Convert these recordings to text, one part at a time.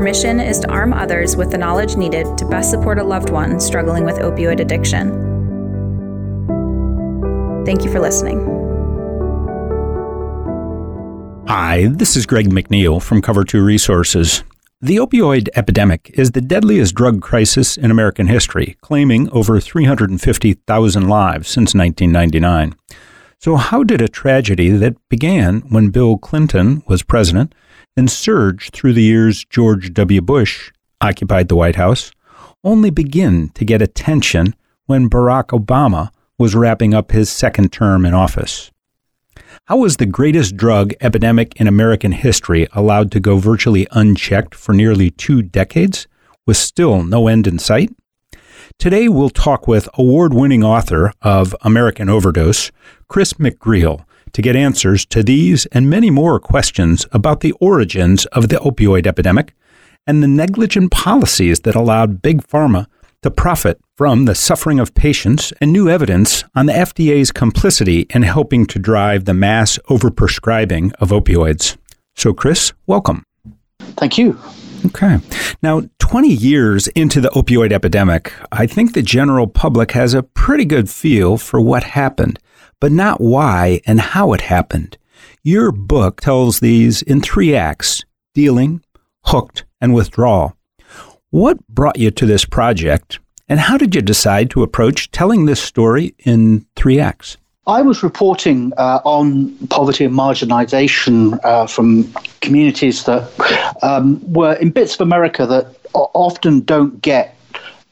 Our mission is to arm others with the knowledge needed to best support a loved one struggling with opioid addiction. Thank you for listening. Hi, this is Greg McNeil from Cover 2 Resources. The opioid epidemic is the deadliest drug crisis in American history, claiming over 350,000 lives since 1999. So, how did a tragedy that began when Bill Clinton was president and surged through the years George W. Bush occupied the White House, only begin to get attention when Barack Obama was wrapping up his second term in office. How was the greatest drug epidemic in American history allowed to go virtually unchecked for nearly two decades, with still no end in sight? Today, we'll talk with award winning author of American Overdose, Chris McGreal, to get answers to these and many more questions about the origins of the opioid epidemic and the negligent policies that allowed Big Pharma to profit from the suffering of patients and new evidence on the FDA's complicity in helping to drive the mass overprescribing of opioids. So, Chris, welcome. Thank you. Okay. Now, 20 years into the opioid epidemic, I think the general public has a pretty good feel for what happened but not why and how it happened. Your book tells these in three acts dealing, hooked, and withdrawal. What brought you to this project, and how did you decide to approach telling this story in three acts? I was reporting uh, on poverty and marginalization uh, from communities that um, were in bits of America that often don't get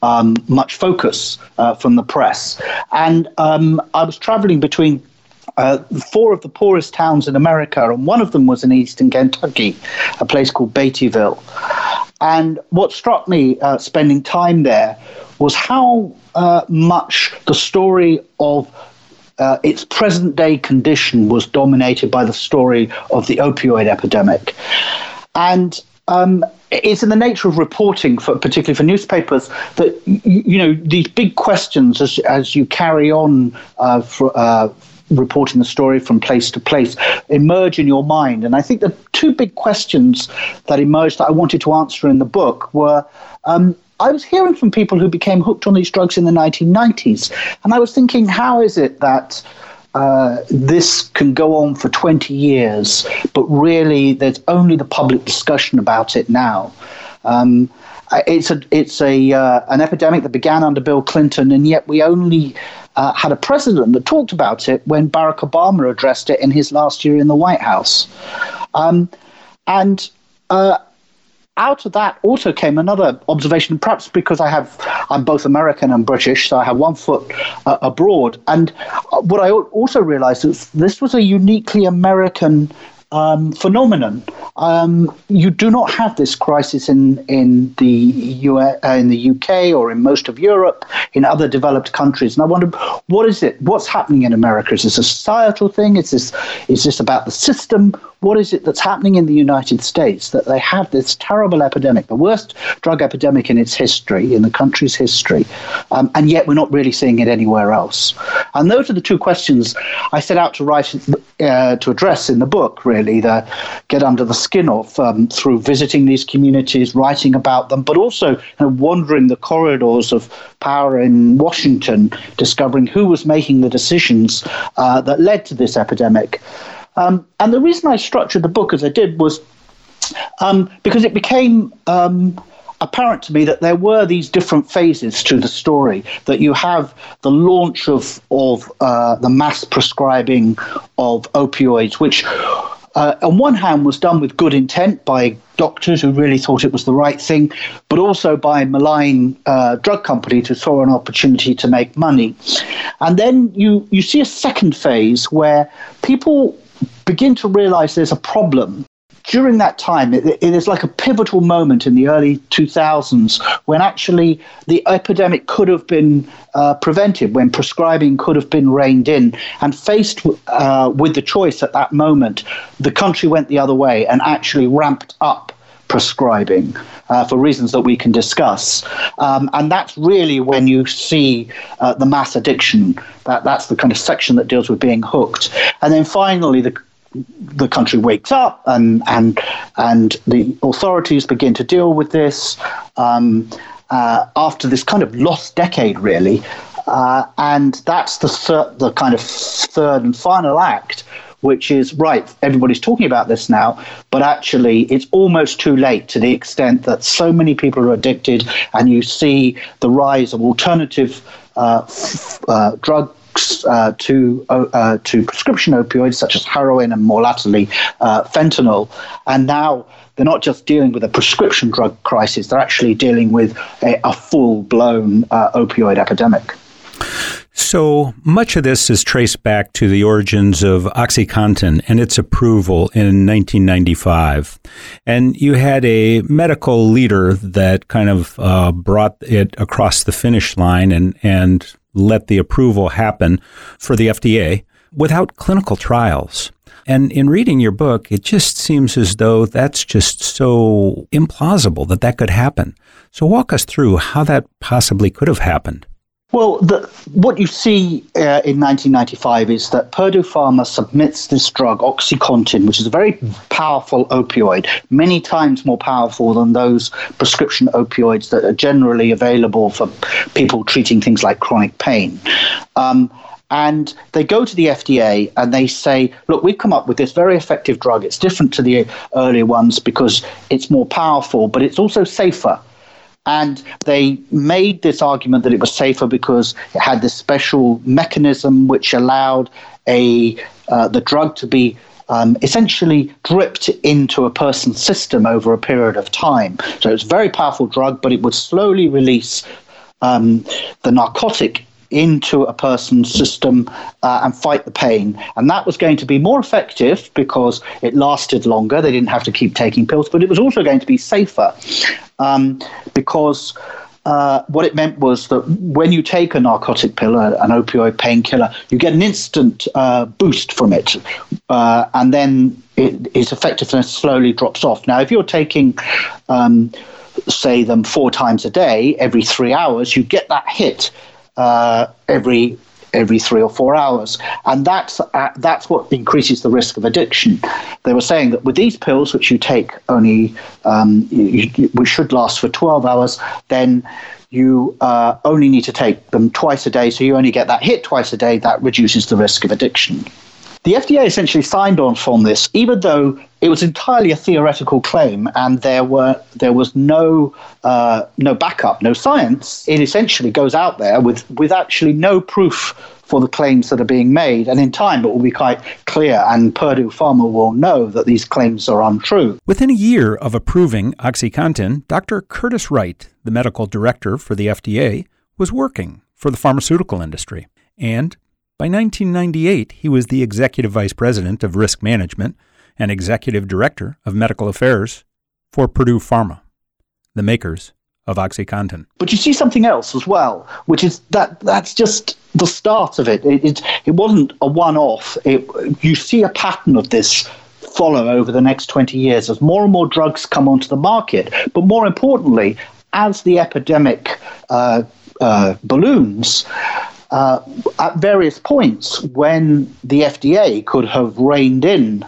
um, much focus uh, from the press. And um, I was traveling between uh, four of the poorest towns in America, and one of them was in eastern Kentucky, a place called Beattyville. And what struck me uh, spending time there was how uh, much the story of uh, its present day condition was dominated by the story of the opioid epidemic. And um, it's in the nature of reporting, for, particularly for newspapers, that you know these big questions as as you carry on uh, for, uh, reporting the story from place to place emerge in your mind. And I think the two big questions that emerged that I wanted to answer in the book were. Um, I was hearing from people who became hooked on these drugs in the 1990s, and I was thinking, how is it that uh, this can go on for 20 years, but really there's only the public discussion about it now. Um, it's a it's a uh, an epidemic that began under Bill Clinton, and yet we only uh, had a president that talked about it when Barack Obama addressed it in his last year in the White House. Um, and uh, out of that also came another observation, perhaps because I have, I'm both American and British, so I have one foot uh, abroad. And uh, what I also realized is this was a uniquely American um, phenomenon. Um, you do not have this crisis in in the US, uh, in the UK or in most of Europe, in other developed countries. And I wonder, what is it? What's happening in America? Is this a societal thing? Is this is this about the system? What is it that's happening in the United States that they have this terrible epidemic, the worst drug epidemic in its history, in the country's history, um, and yet we're not really seeing it anywhere else? And those are the two questions I set out to write uh, to address in the book. Really, the get under the skin of um, through visiting these communities, writing about them, but also wandering the corridors of power in Washington, discovering who was making the decisions uh, that led to this epidemic. Um, and the reason I structured the book as I did was um, because it became um, apparent to me that there were these different phases to the story. That you have the launch of of uh, the mass prescribing of opioids, which uh, on one hand was done with good intent by doctors who really thought it was the right thing, but also by malign uh, drug company to throw an opportunity to make money. And then you, you see a second phase where people begin to realize there's a problem during that time, it, it is like a pivotal moment in the early 2000s when actually the epidemic could have been uh, prevented, when prescribing could have been reined in. And faced uh, with the choice at that moment, the country went the other way and actually ramped up prescribing uh, for reasons that we can discuss. Um, and that's really when you see uh, the mass addiction. That, that's the kind of section that deals with being hooked. And then finally, the the country wakes up and and and the authorities begin to deal with this um, uh, after this kind of lost decade, really. Uh, and that's the thir- the kind of third and final act which is right, everybody's talking about this now, but actually it's almost too late to the extent that so many people are addicted, and you see the rise of alternative uh, f- uh, drugs uh, to uh, to prescription opioids such as heroin and more latterly uh, fentanyl, and now they're not just dealing with a prescription drug crisis; they're actually dealing with a, a full blown uh, opioid epidemic. So much of this is traced back to the origins of OxyContin and its approval in 1995. And you had a medical leader that kind of uh, brought it across the finish line and, and let the approval happen for the FDA without clinical trials. And in reading your book, it just seems as though that's just so implausible that that could happen. So walk us through how that possibly could have happened. Well, the, what you see uh, in 1995 is that Purdue Pharma submits this drug, OxyContin, which is a very powerful opioid, many times more powerful than those prescription opioids that are generally available for people treating things like chronic pain. Um, and they go to the FDA and they say, look, we've come up with this very effective drug. It's different to the earlier ones because it's more powerful, but it's also safer. And they made this argument that it was safer because it had this special mechanism which allowed a uh, the drug to be um, essentially dripped into a person's system over a period of time. So it's a very powerful drug, but it would slowly release um, the narcotic into a person's system uh, and fight the pain. And that was going to be more effective because it lasted longer. They didn't have to keep taking pills, but it was also going to be safer um, because. Uh, what it meant was that when you take a narcotic pill, an opioid painkiller, you get an instant uh, boost from it, uh, and then it, its effectiveness slowly drops off. Now, if you're taking um, say them four times a day, every three hours, you get that hit uh, every every three or four hours, and that's uh, that's what increases the risk of addiction. They were saying that with these pills, which you take only um, which should last for twelve hours, then you uh, only need to take them twice a day, so you only get that hit twice a day. That reduces the risk of addiction. The FDA essentially signed on from this, even though it was entirely a theoretical claim and there were there was no uh, no backup, no science. It essentially goes out there with with actually no proof for the claims that are being made. And in time, it will be quite clear, and Purdue Pharma will know that these claims are untrue. Within a year of approving OxyContin, Dr. Curtis Wright, the medical director for the FDA, was working for the pharmaceutical industry. And by 1998, he was the executive vice president of risk management and executive director of medical affairs for Purdue Pharma, the makers of OxyContin. But you see something else as well, which is that that's just the start of it. It, it, it wasn't a one off. You see a pattern of this follow over the next 20 years as more and more drugs come onto the market. But more importantly, as the epidemic uh, uh, balloons, uh, at various points when the FDA could have reined in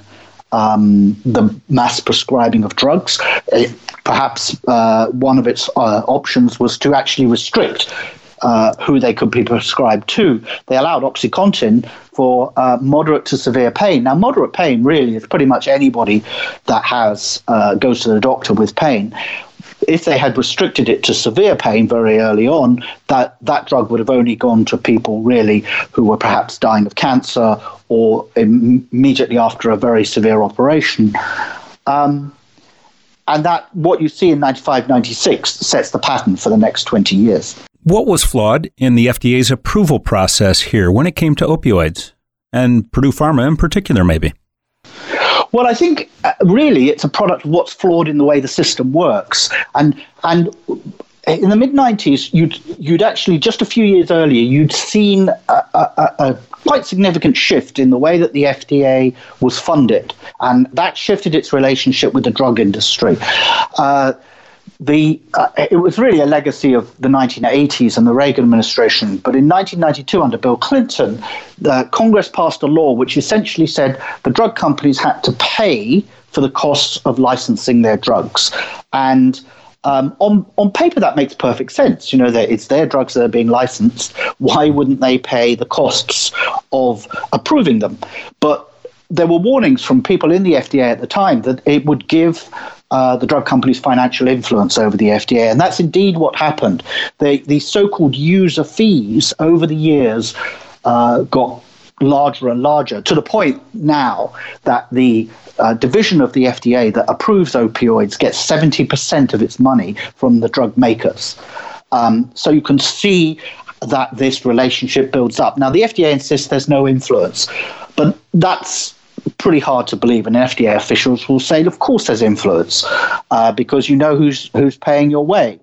um, the mass prescribing of drugs. It, perhaps uh, one of its uh, options was to actually restrict uh, who they could be prescribed to. They allowed OxyContin for uh, moderate to severe pain. Now, moderate pain really is pretty much anybody that has uh, goes to the doctor with pain if they had restricted it to severe pain very early on, that, that drug would have only gone to people really who were perhaps dying of cancer or Im- immediately after a very severe operation. Um, and that what you see in 95 96 sets the pattern for the next 20 years. What was flawed in the FDA's approval process here when it came to opioids, and Purdue Pharma in particular, maybe? Well, I think uh, really it's a product of what's flawed in the way the system works, and and in the mid 90s, you'd, you'd actually, just a few years earlier, you'd seen a, a, a, quite significant shift in the way that the FDA was funded. And that shifted its relationship with the drug industry. Uh, the, uh, it was really a legacy of the 1980s and the Reagan administration. But in 1992, under Bill Clinton, the Congress passed a law which essentially said the drug companies had to pay for the costs of licensing their drugs. And um, on on paper, that makes perfect sense. You know, it's their drugs that are being licensed. Why wouldn't they pay the costs of approving them? But there were warnings from people in the FDA at the time that it would give uh, the drug companies financial influence over the FDA, and that's indeed what happened. The the so-called user fees over the years uh, got larger and larger to the point now that the uh, division of the FDA that approves opioids gets 70% of its money from the drug makers. Um, so you can see that this relationship builds up. Now, the FDA insists there's no influence, but that's pretty hard to believe. And FDA officials will say, of course, there's influence uh, because you know who's who's paying your way.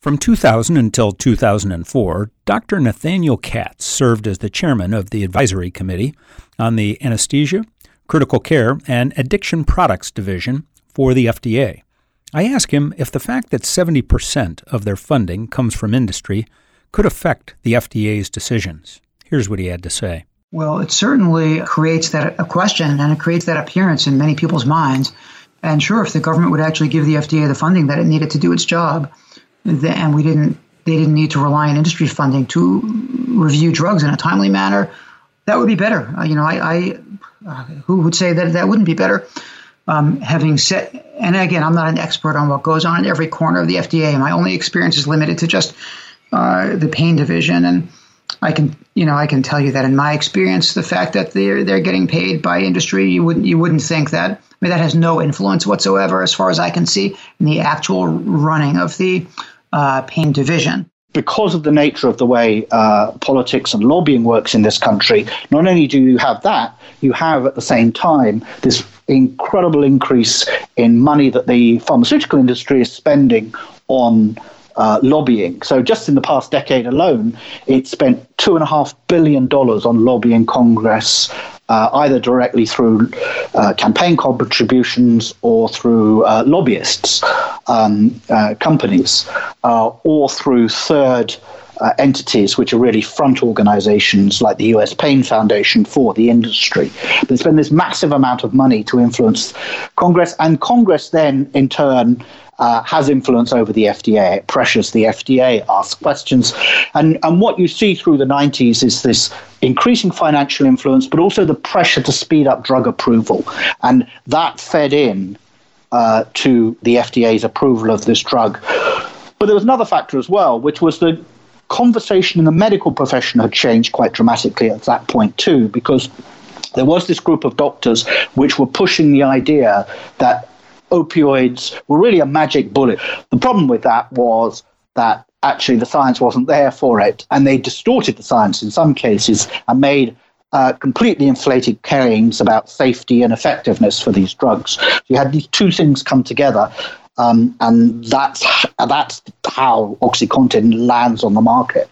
From 2000 until 2004, Dr. Nathaniel Katz served as the chairman of the advisory committee on the anesthesia, critical care, and addiction products division for the FDA. I asked him if the fact that 70% of their funding comes from industry could affect the FDA's decisions. Here's what he had to say. Well, it certainly creates that a question and it creates that appearance in many people's minds. And sure, if the government would actually give the FDA the funding that it needed to do its job, and we didn't they didn't need to rely on industry funding to review drugs in a timely manner, that would be better. Uh, you know, I, I uh, who would say that that wouldn't be better? Um, having said, and again, I'm not an expert on what goes on in every corner of the FDA. My only experience is limited to just uh, the pain division, and I can, you know, I can tell you that in my experience, the fact that they're they're getting paid by industry, you wouldn't you wouldn't think that. I mean, that has no influence whatsoever, as far as I can see, in the actual running of the uh, pain division. Because of the nature of the way uh, politics and lobbying works in this country, not only do you have that, you have at the same time this incredible increase in money that the pharmaceutical industry is spending on uh, lobbying. So just in the past decade alone, it spent two and a half billion dollars on lobbying Congress uh, either directly through uh, campaign contributions or through uh, lobbyists, um, uh, companies, uh, or through third. Uh, entities which are really front organizations like the US Pain Foundation for the industry. They spend this massive amount of money to influence Congress, and Congress then, in turn, uh, has influence over the FDA. It pressures the FDA, asks questions. And, and what you see through the 90s is this increasing financial influence, but also the pressure to speed up drug approval. And that fed in uh, to the FDA's approval of this drug. But there was another factor as well, which was the conversation in the medical profession had changed quite dramatically at that point, too, because there was this group of doctors which were pushing the idea that opioids were really a magic bullet. The problem with that was that actually the science wasn't there for it, and they distorted the science in some cases and made uh, completely inflated claims about safety and effectiveness for these drugs. So you had these two things come together, um, and that's that's how OxyContin lands on the market.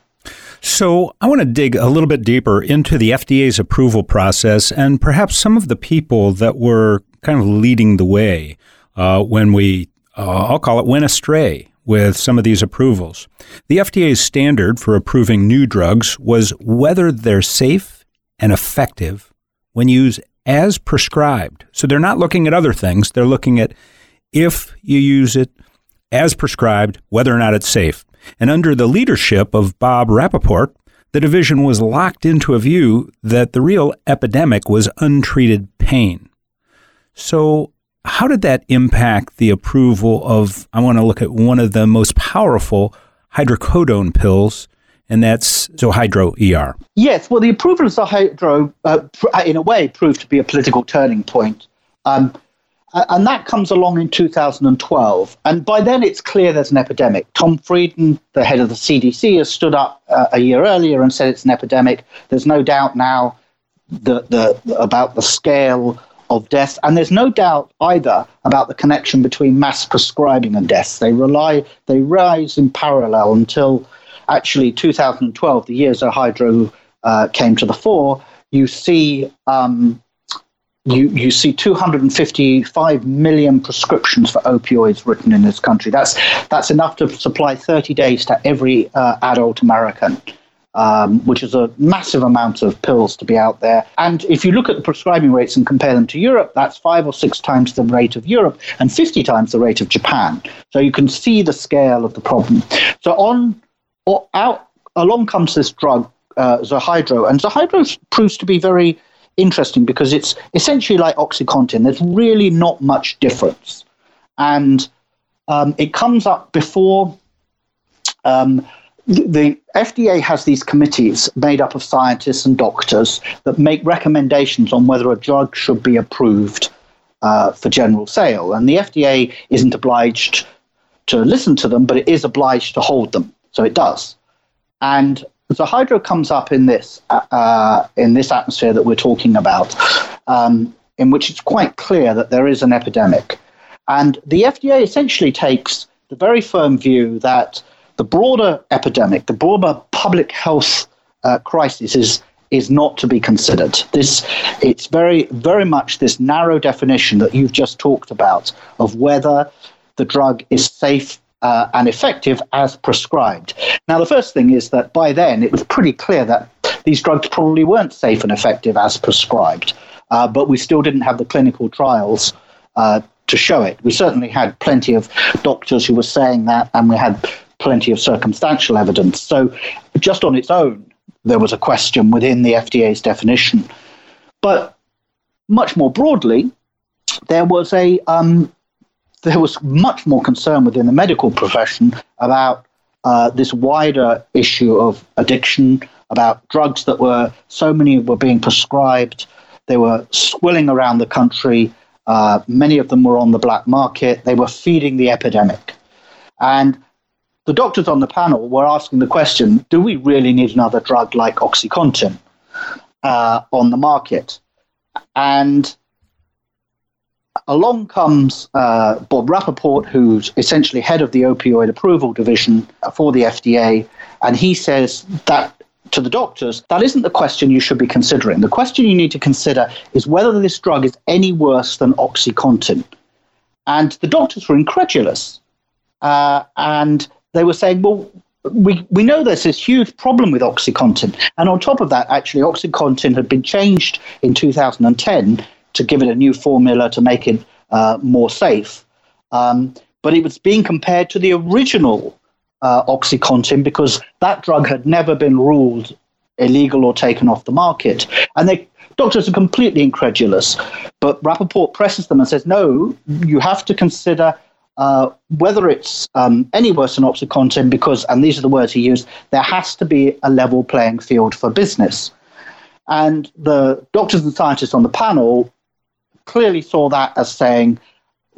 So, I want to dig a little bit deeper into the FDA's approval process and perhaps some of the people that were kind of leading the way uh, when we, uh, I'll call it, went astray with some of these approvals. The FDA's standard for approving new drugs was whether they're safe and effective when used as prescribed. So they're not looking at other things, they're looking at if you use it as prescribed, whether or not it's safe. And under the leadership of Bob Rappaport, the division was locked into a view that the real epidemic was untreated pain. So, how did that impact the approval of? I want to look at one of the most powerful hydrocodone pills, and that's Zohydro ER. Yes, well, the approval of Zohydro, uh, uh, in a way, proved to be a political turning point. Um, and that comes along in 2012. And by then, it's clear there's an epidemic. Tom Frieden, the head of the CDC, has stood up uh, a year earlier and said it's an epidemic. There's no doubt now the, the, about the scale of deaths. And there's no doubt either about the connection between mass prescribing and deaths. They rely, they rise in parallel until actually 2012, the year Zohydro uh, came to the fore. You see. Um, you, you see 255 million prescriptions for opioids written in this country. That's that's enough to supply 30 days to every uh, adult American um, which is a massive amount of pills to be out there. And if you look at the prescribing rates and compare them to Europe, that's five or six times the rate of Europe and 50 times the rate of Japan. So you can see the scale of the problem. So on or out along comes this drug, uh, Zohydro, and Zohydro proves to be very interesting because it's essentially like OxyContin. There's really not much difference, and um, it comes up before um, the FDA has these committees made up of scientists and doctors that make recommendations on whether a drug should be approved uh, for general sale. And the FDA isn't obliged to listen to them, but it is obliged to hold them. So it does. And Zohydro comes up in this uh, in this atmosphere that we're talking about, um, in which it's quite clear that there is an epidemic. And the FDA essentially takes the very firm view that the broader epidemic, the broader public health uh, crisis is is not to be considered. This it's very very much this narrow definition that you've just talked about of whether the drug is safe uh, and effective as prescribed. Now, the first thing is that by then it was pretty clear that these drugs probably weren't safe and effective as prescribed, uh, but we still didn't have the clinical trials uh, to show it. We certainly had plenty of doctors who were saying that, and we had plenty of circumstantial evidence. So, just on its own, there was a question within the FDA's definition. But much more broadly, there was a um, there was much more concern within the medical profession about uh, this wider issue of addiction, about drugs that were so many were being prescribed, they were swilling around the country. Uh, many of them were on the black market. They were feeding the epidemic, and the doctors on the panel were asking the question do we really need another drug like Oxycontin uh, on the market? And along comes uh, Bob Rappaport, who's essentially head of the opioid approval division for the FDA, and he says that to the doctors, that isn't the question you should be considering. The question you need to consider is whether this drug is any worse than Oxycontin. And the doctors were incredulous. Uh, and they were saying, well, we, we know there's this huge problem with OxyContin. And on top of that, actually, OxyContin had been changed in 2010 to give it a new formula to make it uh, more safe. Um, but it was being compared to the original uh, OxyContin because that drug had never been ruled illegal or taken off the market. And the doctors are completely incredulous. But Rappaport presses them and says, no, you have to consider uh, whether it's um, any worse than OxyContin, because, and these are the words he used, there has to be a level playing field for business. And the doctors and scientists on the panel clearly saw that as saying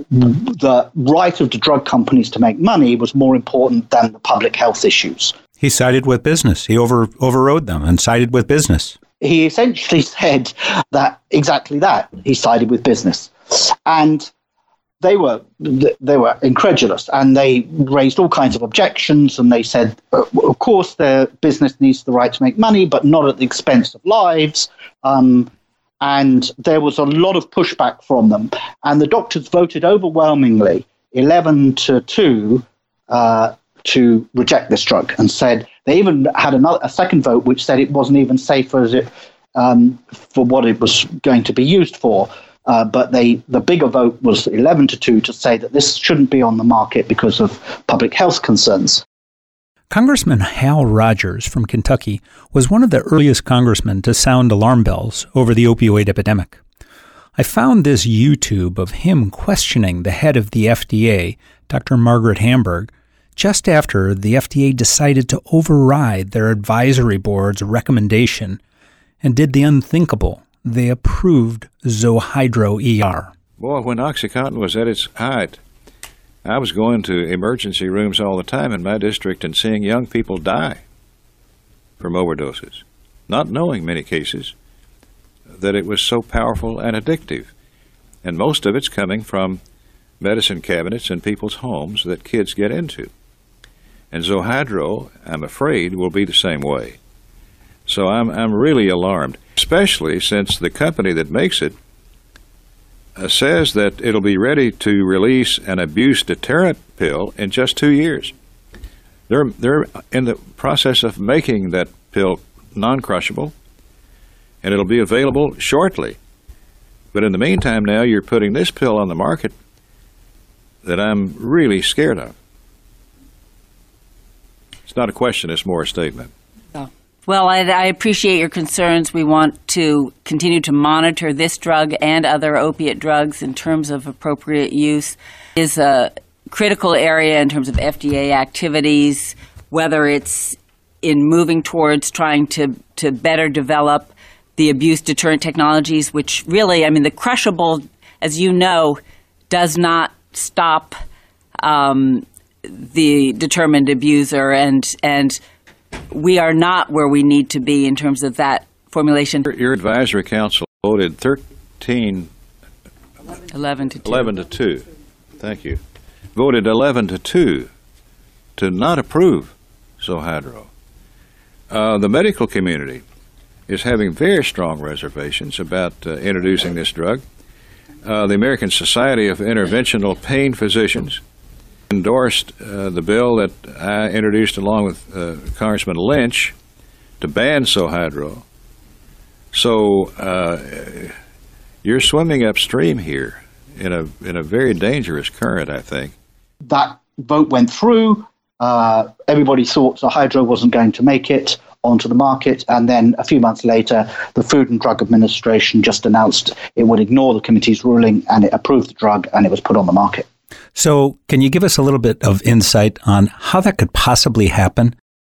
the right of the drug companies to make money was more important than the public health issues. He sided with business. He over, overrode them and sided with business. He essentially said that exactly that. He sided with business. And they were they were incredulous and they raised all kinds of objections and they said uh, of course their business needs the right to make money but not at the expense of lives um, and there was a lot of pushback from them and the doctors voted overwhelmingly 11 to 2 uh, to reject this drug and said they even had another a second vote which said it wasn't even safe as it um, for what it was going to be used for uh, but they, the bigger vote was 11 to 2 to say that this shouldn't be on the market because of public health concerns. Congressman Hal Rogers from Kentucky was one of the earliest congressmen to sound alarm bells over the opioid epidemic. I found this YouTube of him questioning the head of the FDA, Dr. Margaret Hamburg, just after the FDA decided to override their advisory board's recommendation and did the unthinkable they approved Zohydro ER. Boy, when Oxycontin was at its height, I was going to emergency rooms all the time in my district and seeing young people die from overdoses, not knowing many cases that it was so powerful and addictive. And most of it's coming from medicine cabinets in people's homes that kids get into. And Zohydro, I'm afraid, will be the same way. So I'm, I'm really alarmed, especially since the company that makes it Uh, says that it'll be ready to release an abuse deterrent pill in just two years. They're, they're in the process of making that pill non crushable, and it'll be available shortly. But in the meantime, now you're putting this pill on the market that I'm really scared of. It's not a question, it's more a statement. Well, I, I, appreciate your concerns. We want to continue to monitor this drug and other opiate drugs in terms of appropriate use. It is a critical area in terms of FDA activities, whether it's in moving towards trying to, to better develop the abuse deterrent technologies, which really, I mean, the crushable, as you know, does not stop um, the determined abuser and and we are not where we need to be in terms of that formulation. Your advisory council voted 13 11 to 2. 11 to 2. Thank you. Voted 11 to 2 to not approve Zohydro. Uh, the medical community is having very strong reservations about uh, introducing this drug. Uh, the American Society of Interventional Pain Physicians endorsed uh, the bill that I introduced along with uh, Congressman Lynch to ban Zohydro. So uh, you're swimming upstream here in a in a very dangerous current, I think. That vote went through. Uh, everybody thought Zohydro wasn't going to make it onto the market. And then a few months later, the Food and Drug Administration just announced it would ignore the committee's ruling and it approved the drug and it was put on the market. So, can you give us a little bit of insight on how that could possibly happen?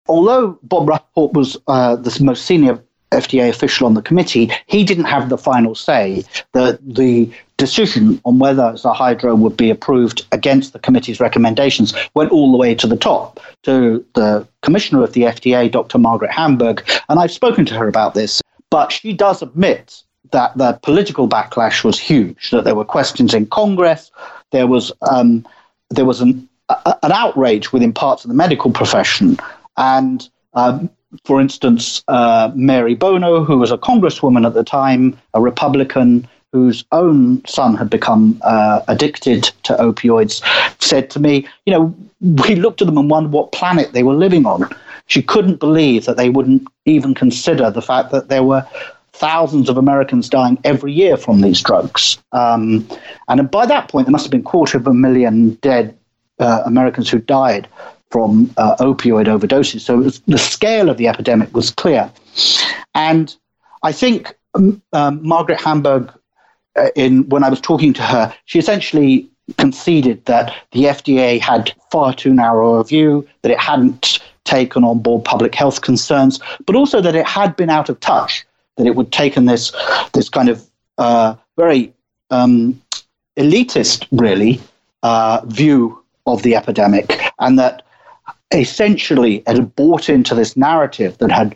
Although Bob Rappaport was uh, the most senior FDA official on the committee, he didn't have the final say. The, the decision on whether Zohydro would be approved against the committee's recommendations went all the way to the top, to the commissioner of the FDA, Dr. Margaret Hamburg. And I've spoken to her about this, but she does admit that the political backlash was huge, that there were questions in Congress, there was, um, there was an, a, an outrage within parts of the medical profession. And um, for instance, uh, Mary Bono, who was a congresswoman at the time, a Republican whose own son had become uh, addicted to opioids, said to me, You know, we looked at them and wondered what planet they were living on. She couldn't believe that they wouldn't even consider the fact that there were thousands of Americans dying every year from these drugs. Um, and by that point, there must have been a quarter of a million dead uh, Americans who died from uh, opioid overdoses. So was, the scale of the epidemic was clear. And I think um, um, Margaret Hamburg, uh, in when I was talking to her, she essentially conceded that the FDA had far too narrow a view, that it hadn't taken on board public health concerns, but also that it had been out of touch, that it would taken this this kind of uh, very um, elitist, really, uh, view of the epidemic, and that essentially it had bought into this narrative that had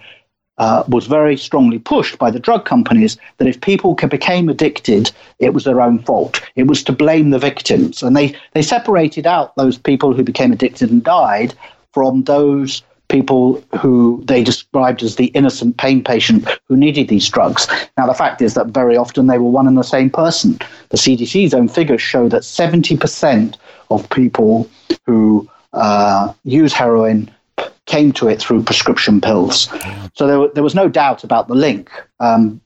uh, was very strongly pushed by the drug companies that if people became addicted, it was their own fault. It was to blame the victims, and they they separated out those people who became addicted and died from those people who they described as the innocent pain patient who needed these drugs. Now, the fact is that very often they were one and the same person. The CDC's own figures show that 70% of people who uh, use heroin came to it through prescription pills. So there, there was no doubt about the link. Um,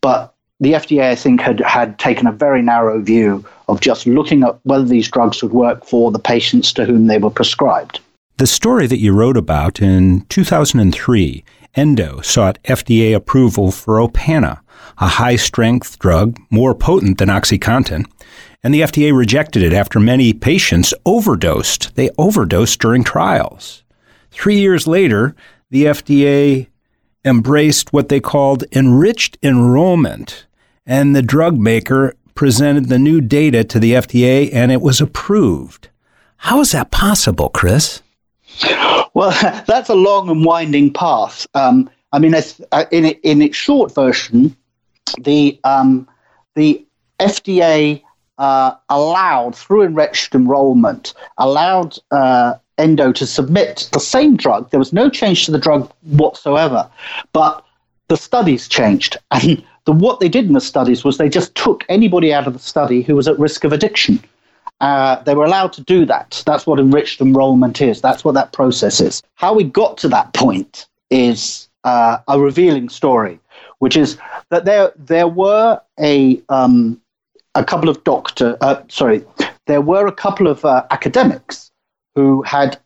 but the FDA, I think, had, had taken a very narrow view of just looking at whether these drugs would work for the patients to whom they were prescribed. The story that you wrote about in 2003, Endo sought FDA approval for Opana, a high strength drug more potent than OxyContin, and the FDA rejected it after many patients overdosed. They overdosed during trials. Three years later, the FDA embraced what they called enriched enrollment, and the drug maker presented the new data to the FDA and it was approved. How is that possible, Chris? Well, that's a long and winding path. Um, I mean, uh, in, in its short version, the um, the FDA uh, allowed, through enriched enrollment, allowed uh, Endo to submit the same drug. There was no change to the drug whatsoever, but the studies changed. And the, what they did in the studies was they just took anybody out of the study who was at risk of addiction. Uh, they were allowed to do that. That's what enriched enrollment is. That's what that process is. How we got to that point is uh, a revealing story, which is that there there were a um, a couple of doctor uh, sorry there were a couple of uh, academics who had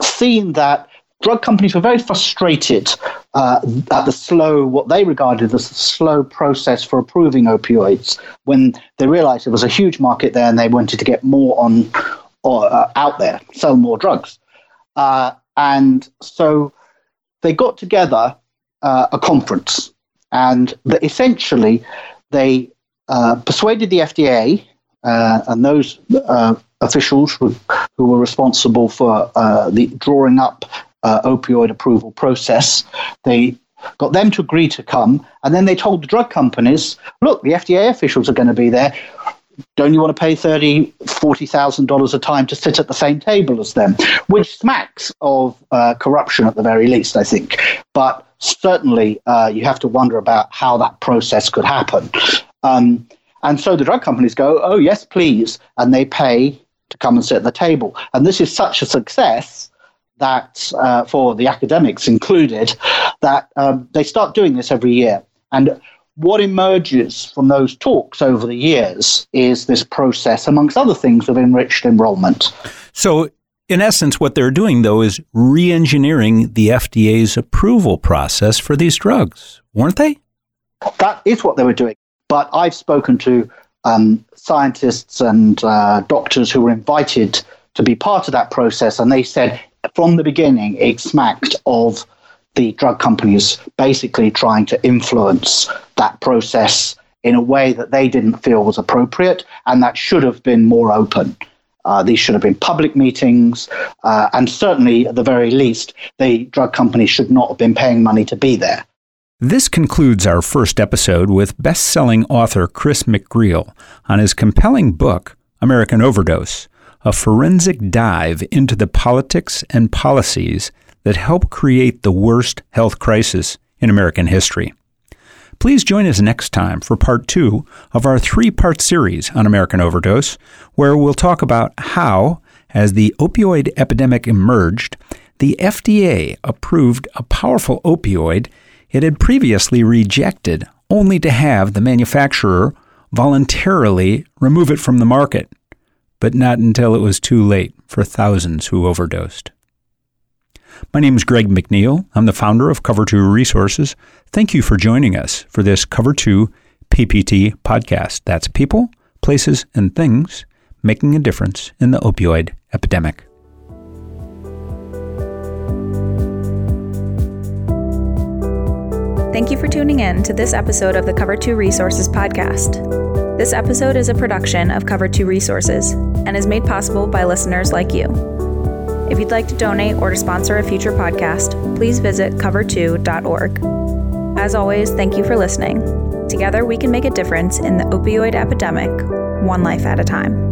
seen that drug companies were very frustrated uh, at the slow, what they regarded as the slow process for approving opioids when they realized there was a huge market there and they wanted to get more on or uh, out there, sell more drugs. Uh, and so they got together uh, a conference and the, essentially they uh, persuaded the FDA uh, and those officials who, who were responsible for the drawing up uh, opioid approval process. They got them to agree to come, and then they told the drug companies, look, the FDA officials are going to be there. Don't you want to pay thirty, forty thousand dollars a time to sit at the same table as them? Which smacks of uh, corruption at the very least, I think. But certainly, uh, you have to wonder about how that process could happen. Um, and so the drug companies go, oh yes, please, and they pay to come and sit at the table. And this is such a success that uh, for the academics included, that um, they start doing this every year. And what emerges from those talks over the years is this process, amongst other things, of enriched enrollment. So, in essence, what they're doing, though, is re engineering the FDA's approval process for these drugs, weren't they? That is what they were doing. But I've spoken to um, scientists and uh, doctors who were invited to be part of that process, and they said from the beginning, it smacked of the drug companies basically trying to influence that process in a way that they didn't feel was appropriate and that should have been more open. Uh, these should have been public meetings, uh, and certainly, at the very least, the drug companies should not have been paying money to be there. This concludes our first episode with best selling author Chris McGreal on his compelling book, American Overdose a forensic dive into the politics and policies that help create the worst health crisis in American history. Please join us next time for part two of our three part series on American Overdose, where we'll talk about how, as the opioid epidemic emerged, the FDA approved a powerful opioid it had previously rejected, only to have the manufacturer voluntarily remove it from the market but not until it was too late for thousands who overdosed. My name is Greg McNeil. I'm the founder of Cover 2 Resources. Thank you for joining us for this Cover 2 PPT podcast. That's people, places, and things making a difference in the opioid epidemic. Thank you for tuning in to this episode of the Cover 2 Resources podcast. This episode is a production of Cover 2 Resources and is made possible by listeners like you. If you'd like to donate or to sponsor a future podcast, please visit cover2.org. As always, thank you for listening. Together, we can make a difference in the opioid epidemic, one life at a time.